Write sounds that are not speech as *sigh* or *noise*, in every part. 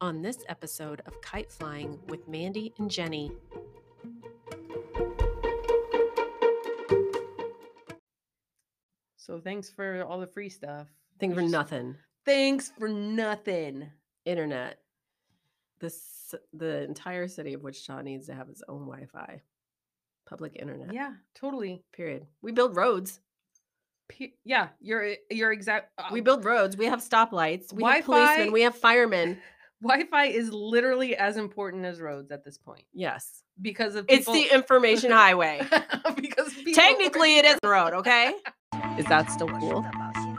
on this episode of Kite Flying with Mandy and Jenny. So thanks for all the free stuff. Thanks for nothing. Thanks for nothing. Internet. This the entire city of Wichita needs to have its own Wi-Fi. Public internet. Yeah, totally. Period. We build roads. Yeah, you're you're exact. Uh, We build roads. We have stoplights. We have Wi-Fi- policemen. We have firemen. Wi-Fi is literally as important as roads at this point Yes. because of It's the information highway. *laughs* because *laughs* people Technically, it is a road, okay? *laughs* Is that still cool?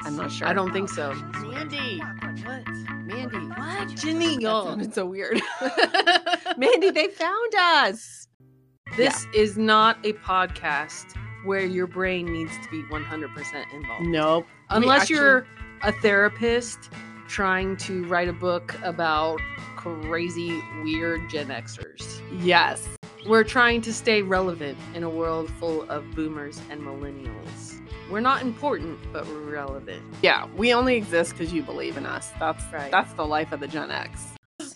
I'm not sure. I don't think so. Mandy. What? Mandy. What? Jenny, That y'all. sounded so weird. Mandy, they found us. This is not a podcast where your brain needs to be 100% involved. Nope. Unless actually- you're a therapist trying to write a book about crazy, weird Gen Xers. Yes. We're trying to stay relevant in a world full of boomers and millennials. We're not important, but we're relevant. Yeah, we only exist because you believe in us. That's Right. That's the life of the Gen X.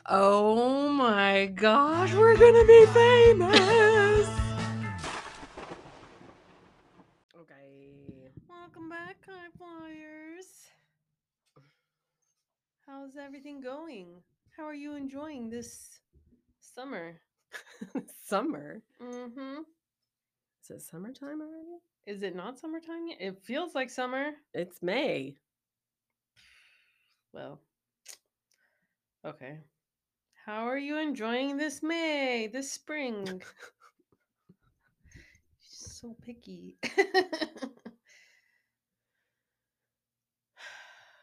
Oh my gosh, we're gonna be famous! How's everything going? How are you enjoying this summer? *laughs* Summer. Mm-hmm. Is it summertime already? Is it not summertime yet? It feels like summer. It's May. Well, okay. How are you enjoying this May, this spring? *laughs* She's so picky. *laughs*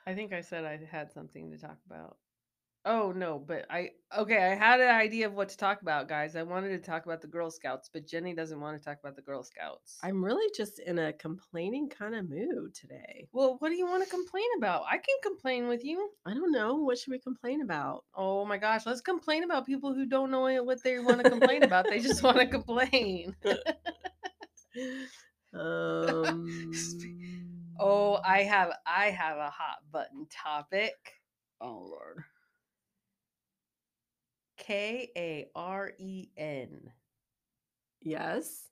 I think I said I had something to talk about. Oh no, but I okay, I had an idea of what to talk about, guys. I wanted to talk about the Girl Scouts, but Jenny doesn't want to talk about the Girl Scouts. I'm really just in a complaining kind of mood today. well, what do you want to complain about? I can complain with you. I don't know. What should we complain about? Oh my gosh, let's complain about people who don't know what they want to complain about. They just want to *laughs* complain. *laughs* Um, Oh, I have I have a hot button topic. oh Lord. K A R E N. Yes.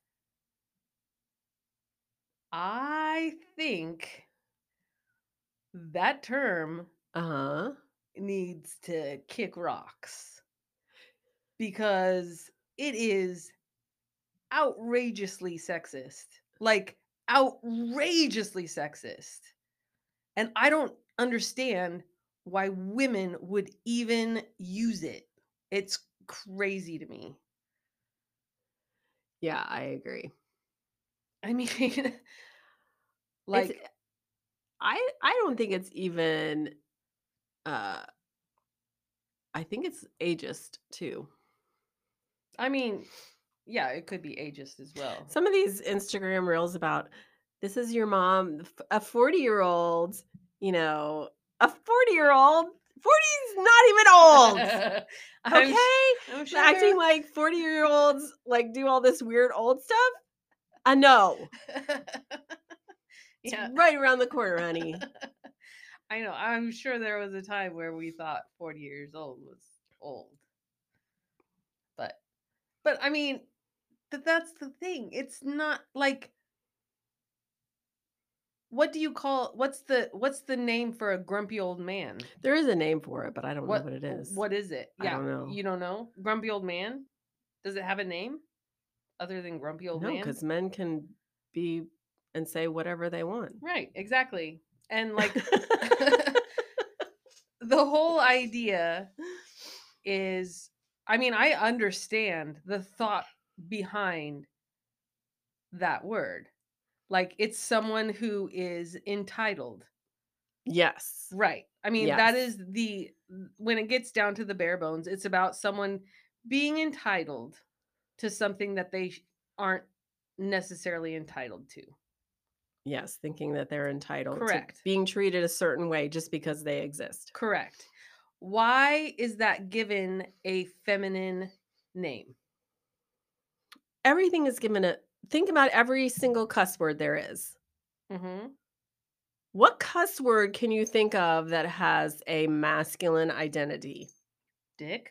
I think that term Uh huh. needs to kick rocks because it is outrageously sexist. Like outrageously sexist. And I don't understand why women would even use it. It's crazy to me. Yeah, I agree. I mean, *laughs* It's- like I I don't think it's even. Uh, I think it's ageist too. I mean, yeah, it could be ageist as well. Some of these Instagram reels about this is your mom, a 40 year old, you know, a 40 year old. 40 is not even old. *laughs* I'm Okay. s- I'm sure Acting like 40 year olds like do all this weird old stuff. Uh, I know. *laughs* It's yeah, right around the corner, honey. *laughs* I know. I'm sure there was a time where we thought 40 years old was old. But but I mean, but that's the thing. It's not like what do you call what's the what's the name for a grumpy old man? There is a name for it, but I don't What know what it is. What is it? I don't know. You don't know? Grumpy old man? Does it have a name other than grumpy old no, man? because men can be and say whatever they want. Right, exactly. And like *laughs* *laughs* the whole idea is I mean, I understand the thought behind that word. Like it's someone who is entitled. yes. Right. I mean, that Yes. is the when it gets down to the bare bones, it's about someone being entitled to something that they aren't necessarily entitled to. Yes, thinking that they're entitled Correct. to being treated a certain way just because they exist. Correct. Why is that given a feminine name? Everything is given a think about every single cuss word there is. Mm-hmm. What cuss word can you think of that has a masculine identity? Dick.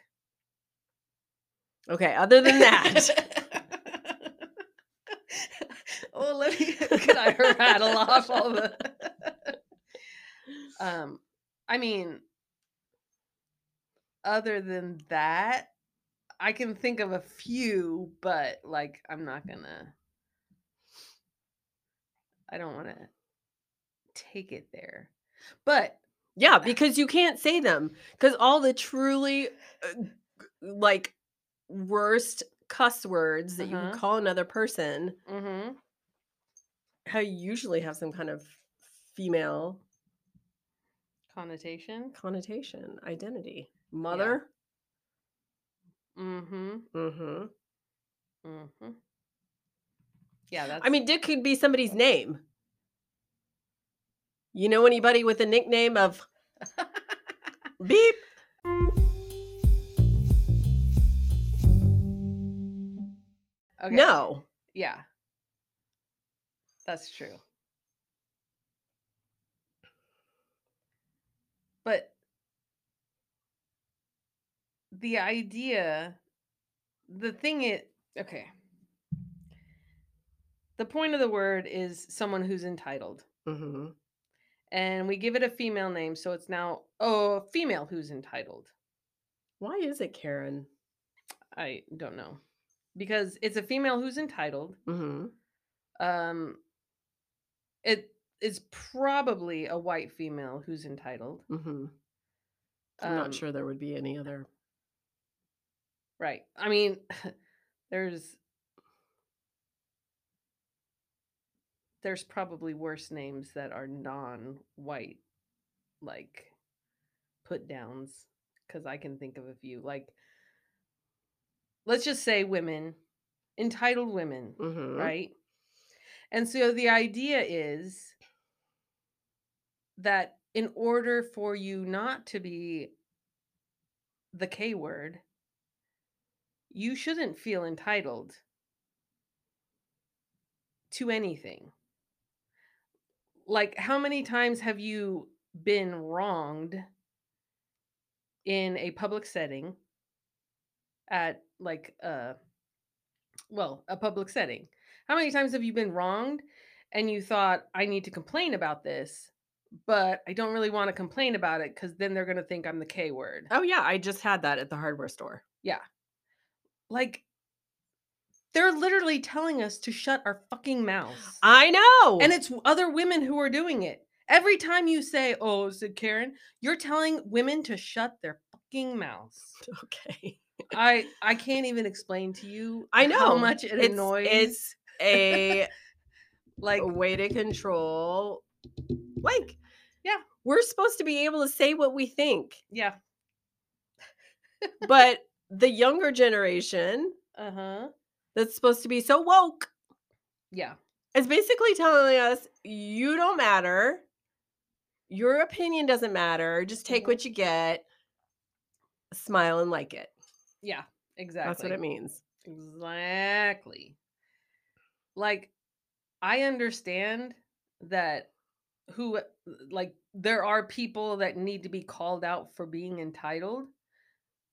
Okay, other than that. *laughs* oh, let me *laughs* can I rattle off all the *laughs* um I mean other than that, I can think of a few, but like I'm not gonna I don't wanna take it there. But yeah, because you can't say them. Because all the truly uh, like worst cuss words that you Uh-huh. can call another person hmm how you usually have some kind of female connotation. connotation, identity. Mother. Mm-hmm. Mm-hmm. Mm-hmm. Yeah, that's I mean, Dick could be somebody's name. You know anybody with a nickname of beep? *laughs* okay. No. Yeah. That's true. But the idea, the thing it okay. The point of the word is someone who's entitled. Mm-hmm. And we give it a female name, so it's now oh, a female who's entitled. Why is it Karen? I don't know. Because it's a female who's entitled. Mm-hmm. Um it is probably a white female who's entitled. Mm-hmm. I'm Um, not sure there would be any other. Right. I mean, *laughs* there's there's probably worse names that are non-white like put downs cuz I can think of a few. Like let's just say women, entitled women, Mm-hmm. right? And so the idea is that in order for you not to be the K word, you shouldn't feel entitled to anything. Like, how many times have you been wronged in a public setting at like uh well, a public setting? How many times have you been wronged and you thought I need to complain about this, but I don't really want to complain about it cuz then they're going to think I'm the K word. Oh yeah, I just had that at the hardware store. Yeah. Like they're literally telling us to shut our fucking mouths. I know. and it's other women who are doing it. Every time you say, "Oh, is it Karen?" you're telling women to shut their fucking mouths. *laughs* okay. I I can't even explain to you I know how much it It's- annoys It's a *laughs* like a way to control. Like, Yeah. we're supposed to be able to say what we think, yeah. *laughs* but the younger generation Uh-huh. that's supposed to be so woke Yeah. it's basically telling us you don't matter. Your opinion doesn't matter. Just take Mhm. what you get. Smile and like it. Yeah. Exactly. That's what it means. Exactly. Like I understand that who like there are people that need to be called out for being entitled,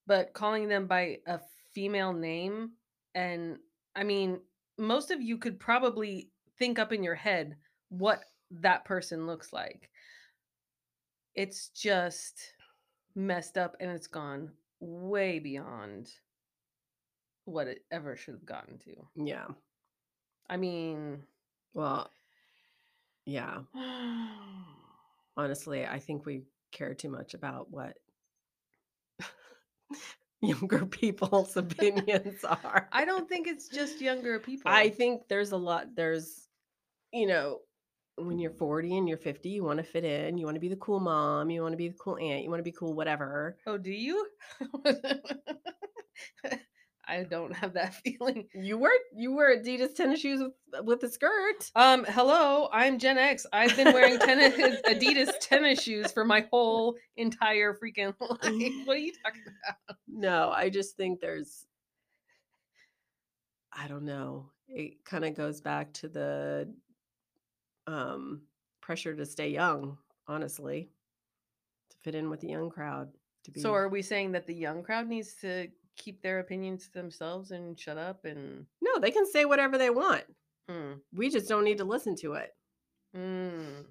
but calling them by a female name and I mean, most of you could probably think up in your head what that person looks like. It's just messed up and it's gone way beyond what it ever should have gotten to. Yeah. I mean, Well, yeah. *sighs* Honestly, I think we care too much about what *laughs* younger people's opinions are. I don't think it's just younger people. I think there's a lot there's you know when you're 40 and you're 50 you want to fit in you want to be the cool mom you want to be the cool aunt you want to be cool whatever oh, do you? *laughs* I don't *laughs* have that feeling. you wear you wear adidas tennis shoes with with a skirt Um, hello, I'm Gen X. I've been wearing tennis *laughs* *laughs* Adidas tennis shoes for my whole entire freaking life. What are you talking about? no i just think there's i don't know it kind of goes back to the um pressure to stay young honestly to fit in with the young crowd to be. So are we saying that the young crowd needs to keep their opinions to themselves and shut up and no, they can say whatever they want. mm, We just don't need to listen to it. mm.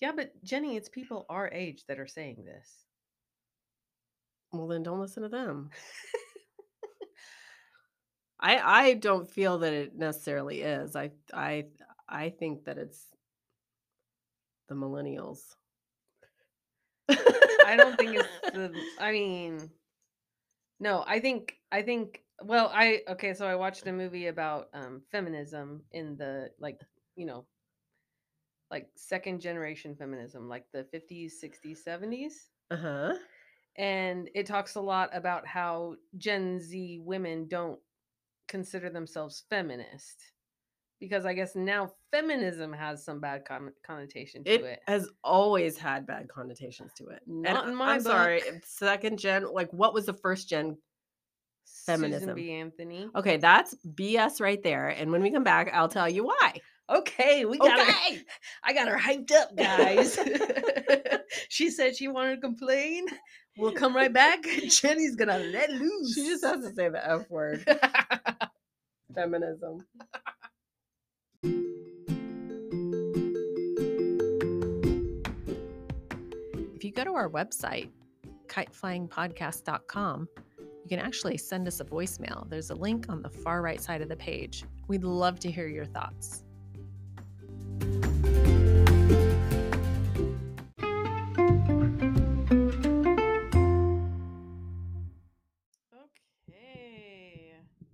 Yeah, but Jenny, it's people our age that are saying this. Well, then don't listen to them. *laughs* I I don't feel that it necessarily is. I I I think that it's the millennials. I don't think it's the I mean no, I think I think well, I okay, so I watched a movie about um feminism in the like, you know, like second generation feminism, like the 50s, 60s, 70s. uh-huh. And it talks a lot about how Gen Z women don't consider themselves feminist. Because I guess now feminism has some bad con- connotation to It, it. has always had bad connotations to it. Not and in my I'm sorry, book. if second gen, like what was the first gen? feminism. Susan B. Anthony. Okay, that's BS right there. And when we come back, I'll tell you why. Okay, we got her. *laughs* I got her hyped up, guys. *laughs* *laughs* she said she wanted to complain. We'll come right back. Jenny's gonna let loose. She just has to say the F word. Feminism. You go to our website, kiteflyingpodcast.com, you can actually send us a voicemail. There's a link on the far right side of the page. We'd love to hear your thoughts. okay.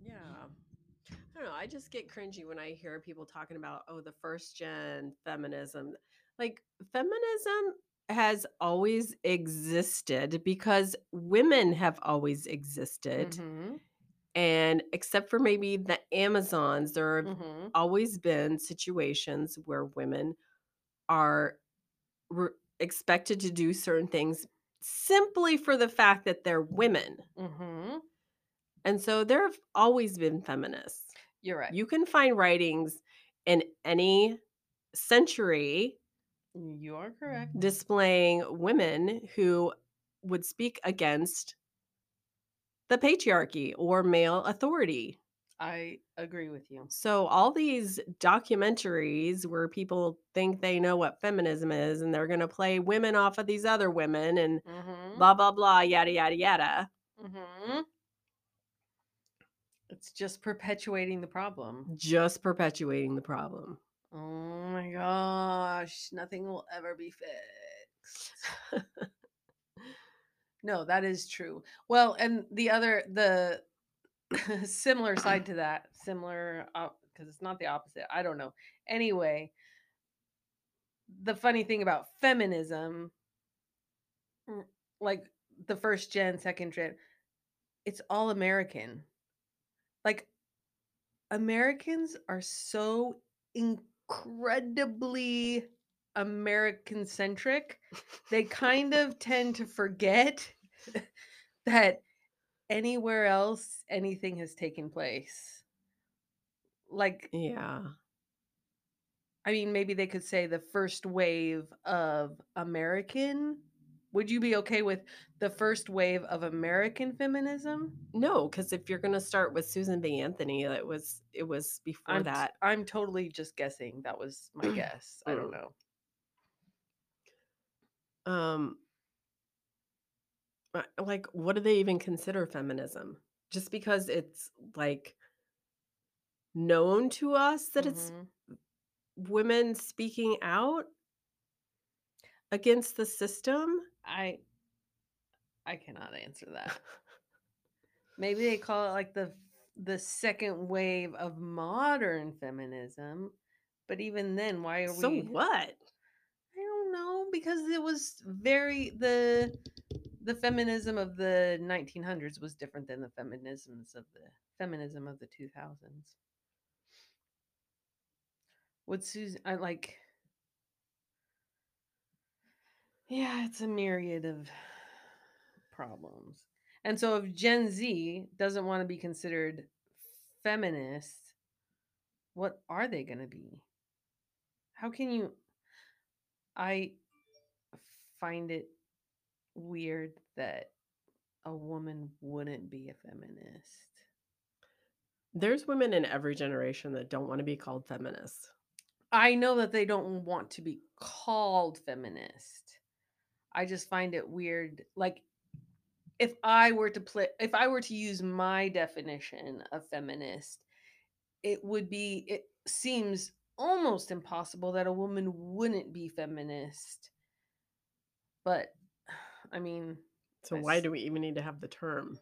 Yeah. I don't know. I just get cringy when I hear people talking about, oh, the first gen feminism. Like, feminism has always existed because women have always existed. Mhm, And except for maybe the Amazons, there have mhm. always been situations where women are re- expected to do certain things simply for the fact that they're women. Mhm. And so there have always been feminists. You're right. You can find writings in any century You are correct. displaying women who would speak against the patriarchy or male authority. I agree with you. So all these documentaries where people think they know what feminism is and they're going to play women off of these other women and Mhm. blah blah blah yada yada yada. Mhm. It's just perpetuating the problem. Just perpetuating the problem. Oh my gosh, nothing will ever be fixed. *laughs* no, that is true. Well, and the other the *clears throat* similar side to that, similar because it's not the opposite. I don't know. Anyway, the funny thing about feminism like the first gen, second gen, it's all American. Like Americans are so incredibly American centric. They *laughs* kind of tend to forget *laughs* that anywhere else anything has taken place. Like, Yeah. I mean, maybe they could say the first wave of American. Would you be okay with the first wave of American feminism? No, because if you're going to start with Susan B. Anthony, it was it was before I'm that. I'm totally just guessing. That was my *clears throat* guess. I don't Mm. know. Um, like, what do they even consider feminism? Just because it's like known to us that it's Mhm. women speaking out against the system. I I cannot answer that. *laughs* Maybe they call it like the the second wave of modern feminism, but even then, why are so we? what? I don't know because it was very the the feminism of the 1900s was different than the feminisms of the feminism of the 2000s. Would Susan? I like. Yeah, it's a myriad of problems. And so if Gen Z doesn't want to be considered feminist, what are they going to be? How can you I find it weird that a woman wouldn't be a feminist. There's women in every generation that don't want to be called feminists. I know that they don't want to be called feminist. I just find it weird. Like, if I were to play, if I were to use my definition of feminist, it would be, it seems almost impossible that a woman wouldn't be feminist. But, *sighs* I mean, So I why s- do we even need to have the term?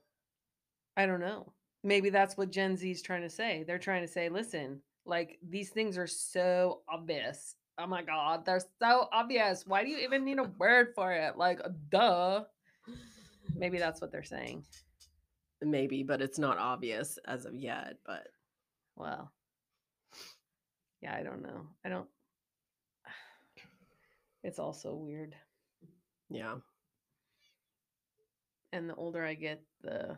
I don't know. Maybe that's what Gen Z is trying to say. They're trying to say, listen, like these things are so obvious. Oh my god, they're so obvious. Why do you even need a word for it? Like, duh. Maybe that's what they're saying. Maybe, but it's not obvious as of yet. But Well, yeah, I don't know. I don't. *sighs* It's also weird. yeah. And the older I get, the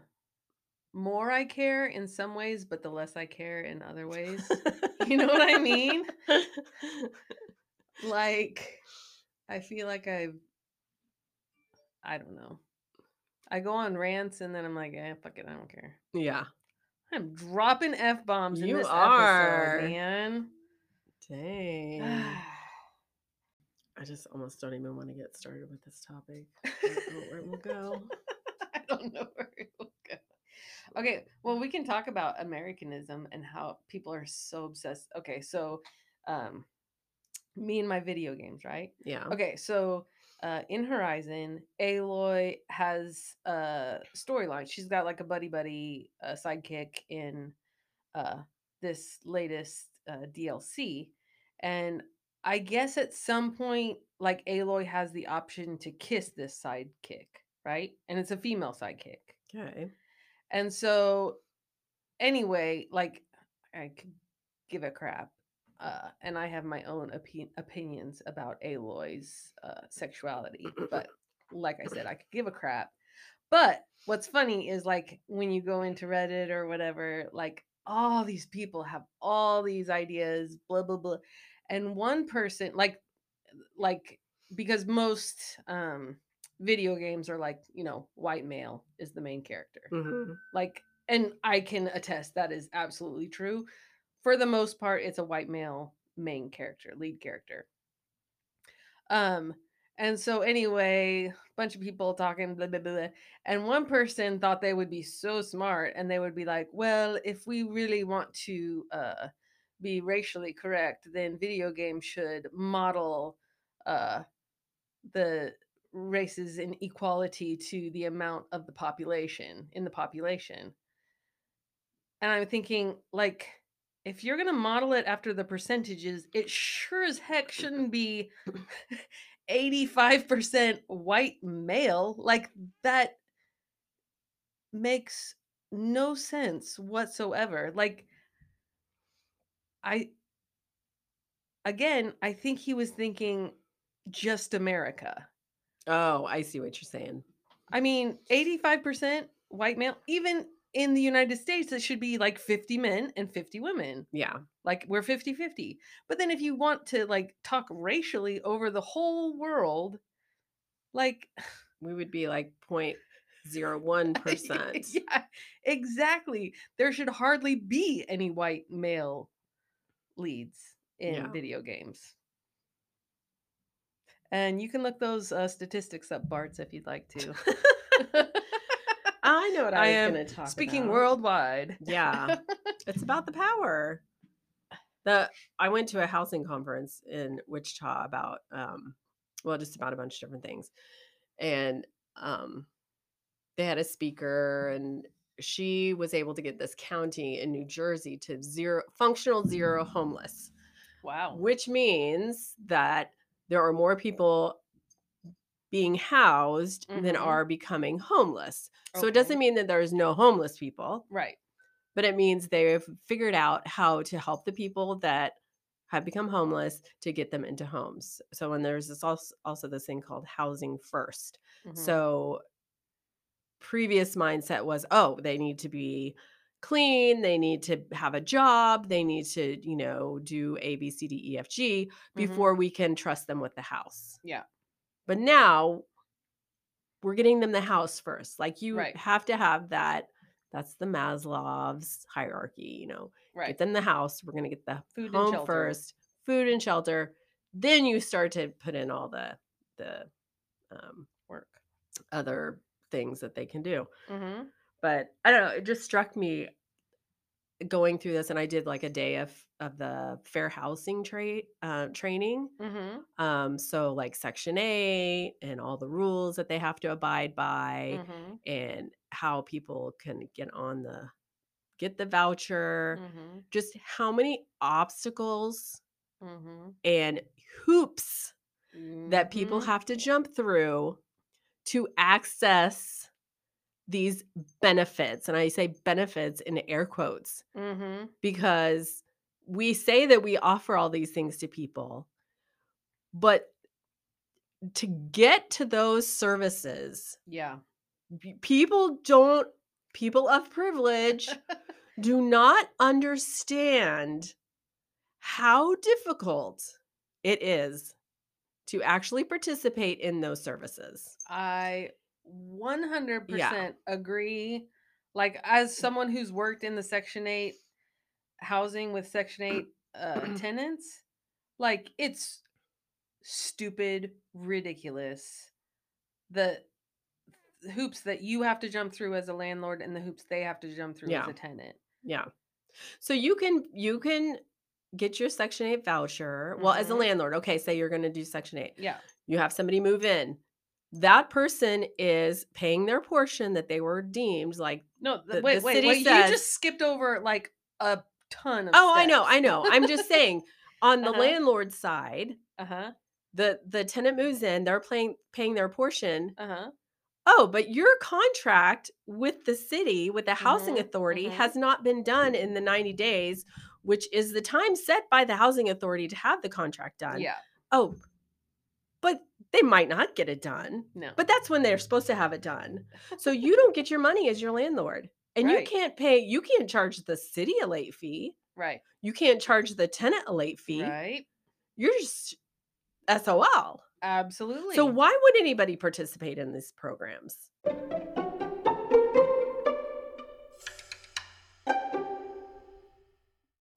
more I care in some ways, but the less I care in other ways. *laughs* You know what I mean? *laughs* like i feel like i've i don't know i go on rants and then i'm like eh, fuck it i don't care yeah. i'm dropping f-bombs in You this are. episode man Dang. *sighs* I just almost don't even want to get started with this topic. *laughs* I don't know where it will go. i don't know where it will go okay well we can talk about americanism and how people are so obsessed okay so um me and my video games right Yeah. Okay, so uh, in Horizon, Aloy has a storyline. She's got like a buddy buddy uh, sidekick in uh, this latest uh, DLC, and I guess at some point, like Aloy has the option to kiss this sidekick, right? And it's a female sidekick, Okay. and so anyway, like I could give a crap. Uh, and I have my own opi- opinions about Aloy's uh, sexuality, but *coughs* like I said, I could give a crap. But what's funny is like when you go into Reddit or whatever, like all these people have all these ideas, blah blah blah, and one person like like because most um video games are like you know white male is the main character Mhm. like and i can attest that is absolutely true for the most part it's a white male main character lead character. Um and so anyway a bunch of people talking blah blah blah and one person thought they would be so smart and they would be like well if we really want to uh be racially correct then video games should model uh the races in equality to the amount of the population in the population. And I'm thinking, like, if you're gonna model it after the percentages, it sure as heck shouldn't be *laughs* 85% white male. Like that makes no sense whatsoever. Like I again, I think he was thinking just America. Oh, I see what you're saying. I mean, 85% white male, even in the United States, it should be like 50 men and 50 women. Yeah. like we're 50 50 but then if you want to like talk racially over the whole world like *sighs* We would be like 0.01%. *laughs* yeah exactly there should hardly be any white male leads in Yeah. video games and you can look those uh, statistics up barts if you'd like to *laughs* *laughs* I know what I, I was am going to talk speaking about. worldwide Yeah. *laughs* it's about the power. The I went to a housing conference in Wichita about um well just about a bunch of different things. And um they had a speaker and she was able to get this county in New Jersey to zero functional zero homeless, wow which means that there are more people being housed than Mhm. are becoming homeless. So it doesn't mean that there's no homeless people right but it means they've figured out how to help the people that have become homeless to get them into homes. So when there's this also, also this thing called housing 1st Mhm. So previous mindset was, oh, they need to be clean, they need to have a job, they need to, you know, do A B C D E F G Mhm. before we can trust them with the house. yeah But now we're getting them the house first. Like you Right. have to have that. That's the Maslow's hierarchy, you know. Right. Get them the house. We're gonna get the Food and home shelter. first, food and shelter. Then you start to put in all the the um, Work. other things that they can do. Mm-hmm. But I don't know. It just struck me going through this, and I did like a day of of the fair housing trade uh, training. Mm-hmm. Um, so like Section Eight and all the rules that they have to abide by, Mm-hmm. and how people can get on the get the voucher. Mm-hmm. Just how many obstacles Mm-hmm. and hoops that people Mhm. have to jump through to access these benefits. And I say benefits in air quotes Mhm. because we say that we offer all these things to people, but to get to those services, Yeah. people don't, people of privilege *laughs* do not understand how difficult it is to actually participate in those services. I 100% agree. Like as someone who's worked in the Section 8 housing with Section 8 uh *clears throat* tenants, like it's stupid, ridiculous. The hoops that you have to jump through as a landlord and the hoops they have to jump through as a tenant. Yeah. So you can you can get your section 8 voucher. Well, as a Mhm. landlord, okay, say you're going to do section 8. Yeah. You have somebody move in. That person is paying their portion that they were deemed like No, The- wait, the wait, city wait. you says- just skipped over like a ton of Oh, I know, I know. I'm just saying on the Uh-huh. landlord side, Uh-huh. the the tenant moves in, they're paying paying their portion. Uh-huh. Oh, but your contract with the city, with the housing Mhm, authority, mhm. has not been done in the 90 days, which is the time set by the housing authority to have the contract done. Yeah. Oh, they might not get it done. No. But that's when they're mm-hmm. supposed to have it done. *laughs* So you don't get your money as your landlord. And you can't pay, you can't charge the city a late fee. right. You can't charge the tenant a late fee. Right. You're just SOL. Absolutely. So why would anybody participate in these programs?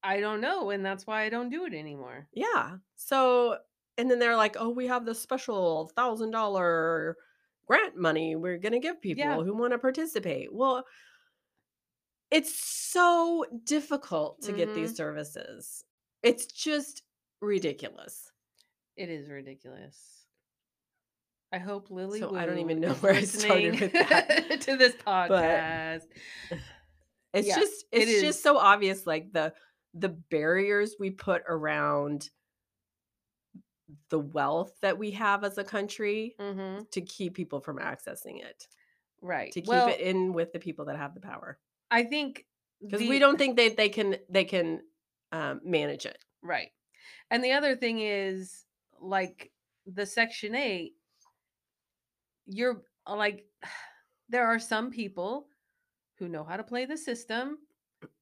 I don't know, and that's why I don't do it anymore. Yeah. So, and then they're like, oh, we have the special thousand dollar grant money we're going to give people Yeah. who want to participate. Well, it's so difficult to get Mm-hmm. these services. It's just ridiculous. It is ridiculous. I hope Lily. So I don't even know where I started with *laughs* that. to this podcast. *sighs* It's Yeah, just it it's just so obvious like the the barriers we put around the wealth that we have as a country hmm to keep people from accessing it. Right. To keep well, it in with the people that have the power. I think Because the- we don't think that they can they can um, manage it. Right. And the other thing is like the section 8 you're uh, like *sighs* there are some people who know how to play the system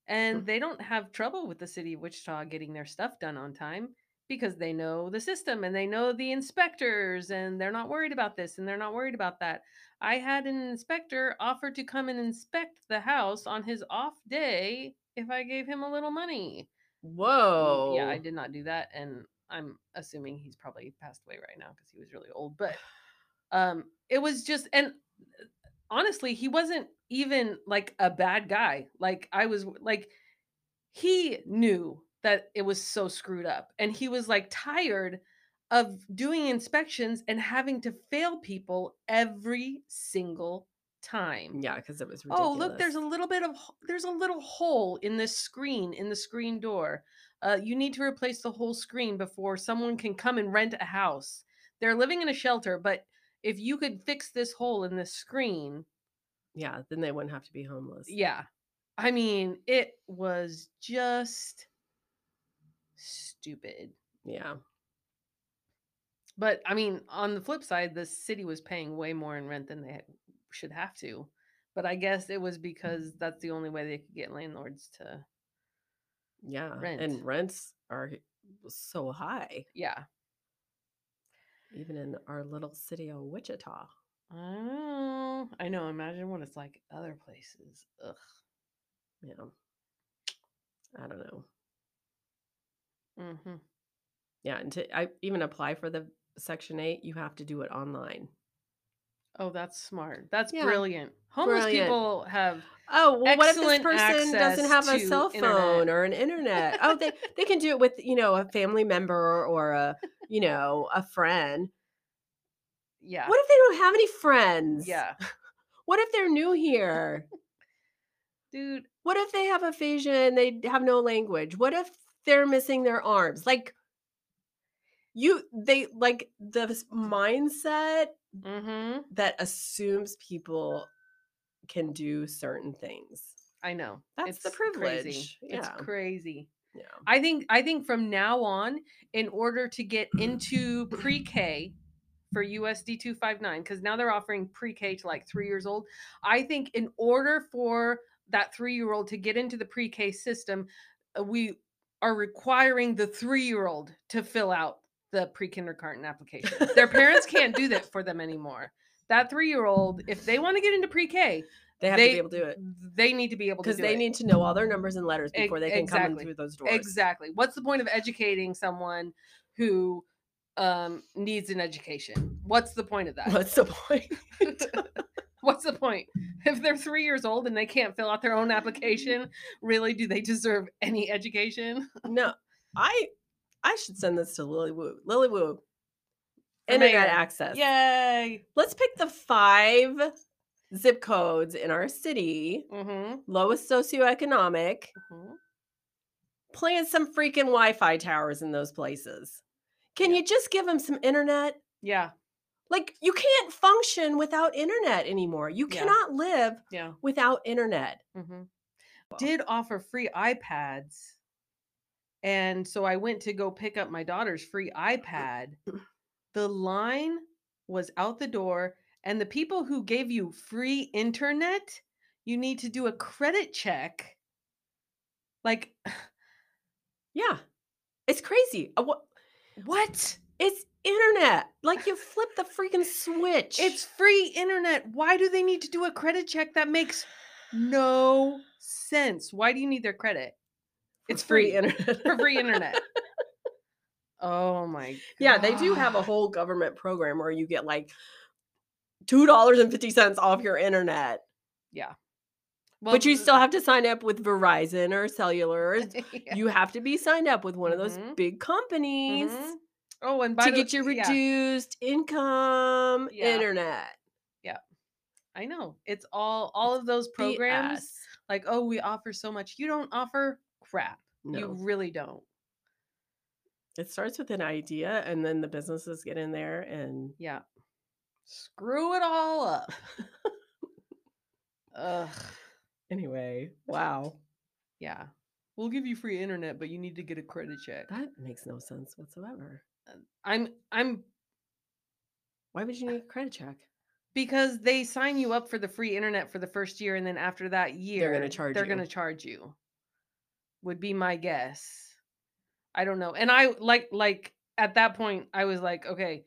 and they don't have trouble with the city of Wichita getting their stuff done on time because they know the system and they know the inspectors and they're not worried about this and they're not worried about that. I had an inspector offer to come and inspect the house on his off day if I gave him a little money. Whoa. Mm, Yeah, I did not do that, and I'm assuming he's probably passed away right now because he was really old. But *sighs* um, it was just, and uh, honestly, he wasn't even like a bad guy. Like I was, like he knew that it was so screwed up, and he was like tired of doing inspections and having to fail people every single time. Yeah, because it was ridiculous. Oh, look, there's a little bit of there's a little hole in this screen in the screen door. Uh, you need to replace the whole screen before someone can come and rent a house. They're living in a shelter, but if you could fix this hole in the screen, yeah, then they wouldn't have to be homeless. yeah. I mean, it was just stupid. Yeah. But I mean, on the flip side, the city was paying way more in rent than they should have to. But I guess it was mm-hmm. because that's the only way they could get landlords to Yeah. Rent. And rents are so high, yeah. even in our little city of Wichita. Oh, I know. Imagine what it's like other places. Ugh. Yeah. I don't know. Hmm Yeah, and to I even apply for the Section 8, you have to do it online. Oh, that's smart. That's Yeah, brilliant. Homeless brilliant. people have Oh, well, what if this Excellent person doesn't access have a to cell internet. phone or an internet? Oh, they *laughs* they can do it with, you know, a family member or a, you know, a friend. yeah. What if they don't have any friends? Yeah. *laughs* What if they're new here? *laughs* Dude, What if they have aphasia and they have no language? What if they're missing their arms? Like you they like the s- mindset hmm that assumes people can do certain things. I know. That's the It's Crazy. privilege. It's crazy. Yeah. I think I think from now on, in order to get into pre-K for USD 259, because now they're offering pre-K to like three years old. I think in order for that three-year-old to get into the pre-K system, uh, we are requiring the three-year-old to fill out the pre-kindergarten application. Their parents can't do that for them anymore. That three-year-old, if they want to get into pre-K, They have they to be able to do it They need to be able to because they it. need to know all their numbers and letters before they can come in through those doors. Exactly. What's the point of educating someone who um, needs an education? What's the point of that? What's the point? *laughs* What's the point? If they're three years old and they can't fill out their own application, really, do they deserve any education? no, I I should send this to Lily Wu. Lily. For Internet access. Yay! Let's pick the five zip codes in our city, Mm-hmm. lowest socioeconomic. Plant some freaking Wi-Fi towers in those places. Can Yeah. you just give them some internet? Yeah. Like you can't function without internet anymore. You Yeah. cannot live Yeah. without internet. hmm Did offer free iPads. And so I went to go pick up my daughter's free iPad. The line was out the door, and the people who gave you free internet, you need to do a credit check. Like, *sighs* Yeah. It's crazy. Uh, what what? it's internet. Like you flip the freaking switch. It's free internet. Why do they need to do a credit check? That makes no sense. Why do you need their credit? for It's free internet. for free *laughs* internet. Oh my god. Yeah, they do have a whole government program where you get like two dollars and fifty cents off your internet, Yeah. but you still have to sign up with Verizon or cellular. *laughs* Yeah. You have to be signed up with one of those Mhm. big companies Mhm. Oh, and to the- get your yeah, reduced income Yeah. internet Yeah. I know. It's all all of those programs. BS. Like, oh, we offer so much. You don't offer crap. No. You really don't. it starts with an idea, and then the businesses get in there and Yeah. Screw it all up. Ugh. *laughs* anyway. Wow, Yeah. We'll give you free internet, but you need to get a credit check. that makes no sense whatsoever. Uh, I'm I'm Why would you uh, need a credit check? because they sign you up for the free internet for the first year and then after that year they're gonna charge they're you. going to charge you would be my guess i don't know and i like like at that point i was like okay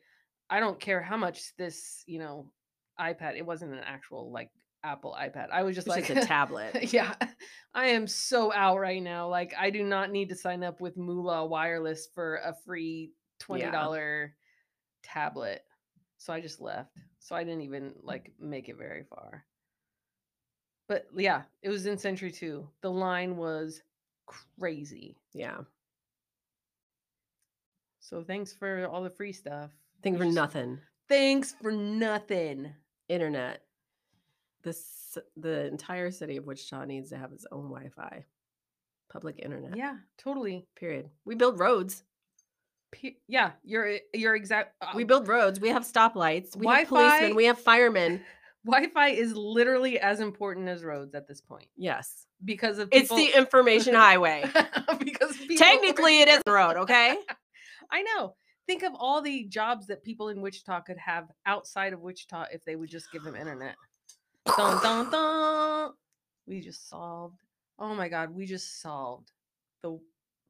i don't care how much this you know ipad it wasn't an actual like apple ipad i was just It's like just a *laughs* tablet. yeah i am so out right now like i do not need to sign up with moolah wireless for a free $20 tablet so i just left so i didn't even like make it very far but yeah it was in century 2 the line was crazy Yeah, so thanks for all the free stuff Thanks for just- nothing. thanks for nothing internet. This the entire city of Wichita needs to have its own Wi-Fi, public internet. yeah totally Period. We build roads. Yeah you're you're exact uh, We build roads. We have stoplights. We have Wi-Fi- policemen. We have firemen. *laughs* wi-fi is literally as important as roads at this point Yes, because of it's the information highway. *laughs* because *laughs* Technically, it is a road. Okay. I know. Think of all the jobs that people in Wichita could have outside of Wichita if they would just give them internet. Dun, dun, *sighs* dun. We just solved. Oh my God, we just solved the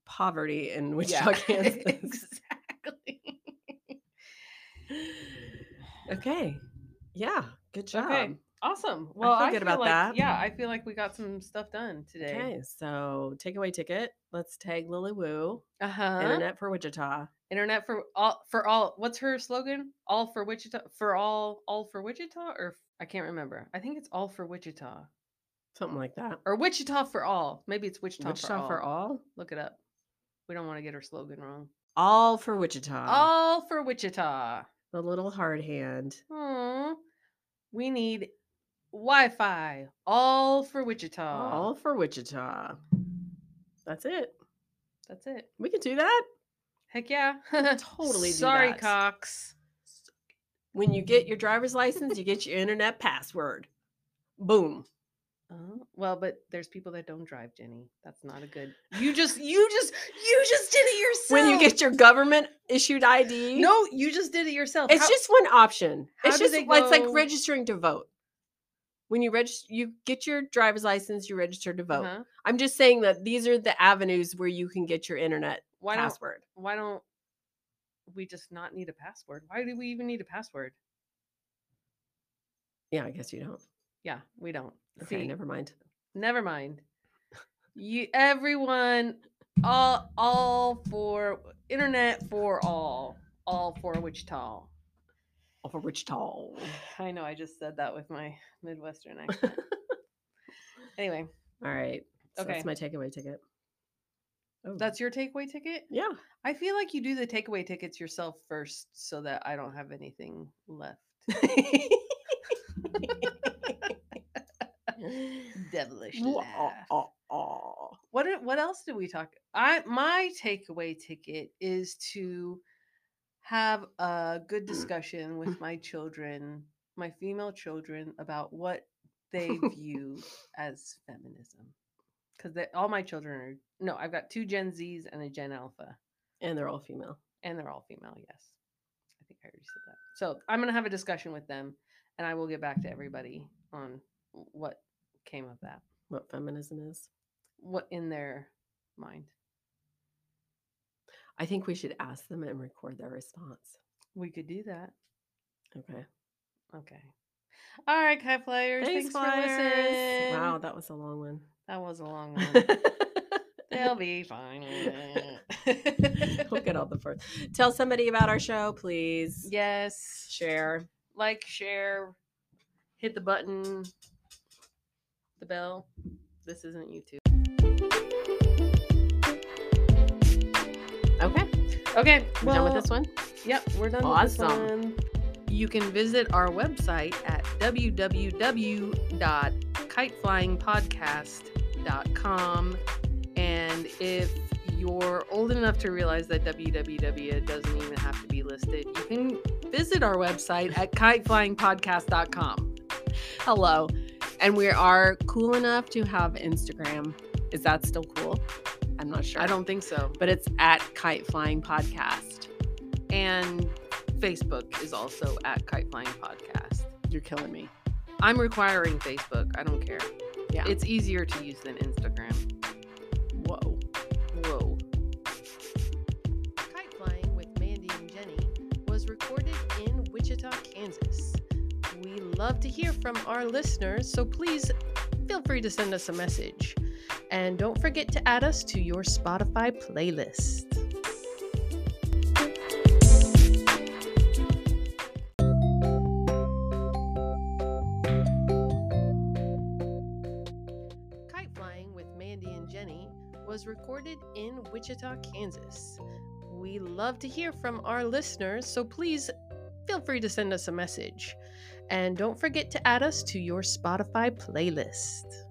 Poverty in Wichita, *laughs* Kansas. exactly. Okay. Yeah, good job. Okay. Awesome. Well, I feel I good feel about like, that. Yeah, I feel like we got some stuff done today. Okay, so takeaway ticket. Let's tag Lily Wu. Uh huh. Internet for Wichita. Internet for all for all. What's her slogan? All for Wichita. For all. All for Wichita. Or I can't remember. I think it's all for Wichita. Something like that. Or Wichita for all. Maybe it's Wichita, Wichita for, for all. all. Look it up. We don't want to get her slogan wrong. All for Wichita. all for Wichita. The little hard hand. Aw. We need Wi-Fi. All for Wichita. All for Wichita. That's it. That's it. We can do that. Heck yeah. *laughs* Totally do Sorry, that. Cox. When you get your driver's license, you get your internet password. Boom. Oh, well, but there's people that don't drive, Jenny. That's not a good. You just, you just, you just did it yourself. When you get your government issued ID. no, you just did it yourself. It's How- just one option. It's just they it's like registering to vote. When you register, you get your driver's license, you register to vote. Uh-huh. I'm just saying that these are the avenues where you can get your internet Why don't password. Why don't we just not need a password? Why do we even need a password? Yeah, I guess you don't. Yeah, we don't. Okay, See, never mind. never mind. You everyone all all for internet for all. All for Wichita. All for Wichita. I know I just said that with my Midwestern *laughs* accent. anyway, All right. So Okay. that's my takeaway ticket. Oh, that's your takeaway ticket? yeah. I feel like you do the takeaway tickets yourself first so that I don't have anything left. *laughs* *laughs* Devilish laugh. What what else did we talk? I my takeaway ticket is to have a good mm. discussion *laughs* with my children, my female children, about what they *laughs* view as feminism. Because all my children are no, I've got two Gen Zs and a Gen Alpha, And they're all female. and they're all female. Yes, I think I already said that. So I'm gonna have a discussion with them, and I will get back to everybody on what came of that, What feminism is. what in their mind. I think we should ask them and record their response. We could do that. Okay. Okay. All right, Kite Flyers. Thanks, for listening. Wow, that was a long one. That was a long *laughs* one. They'll be fine. *laughs* we'll get all the first. Tell somebody about our show, please. yes. Share. Like, share, hit the button, the bell. This isn't YouTube. Okay. Okay. We're done with this one. Yep, we're done Awesome. with this one. You can visit our website at www.kiteflyingpodcast.com. And if you're old enough to realize that www doesn't even have to be listed, you can visit our website at kiteflyingpodcast.com. Hello. And we are cool enough to have Instagram. Is that still cool? I'm not sure. I don't think so. But it's at Kite Flying Podcast. And Facebook is also at Kite Flying Podcast. You're killing me. I'm requiring Facebook. I don't care. Yeah. It's easier to use than Instagram. Whoa. Whoa. Kite Flying with Mandy and Jenny was recorded in Wichita, Kansas. We love to hear from our listeners, so please feel free to send us a message. And don't forget to add us to your Spotify playlist. Kite Flying with Mandy and Jenny was recorded in Wichita, Kansas. We love to hear from our listeners, so please feel free to send us a message. And don't forget to add us to your Spotify playlist.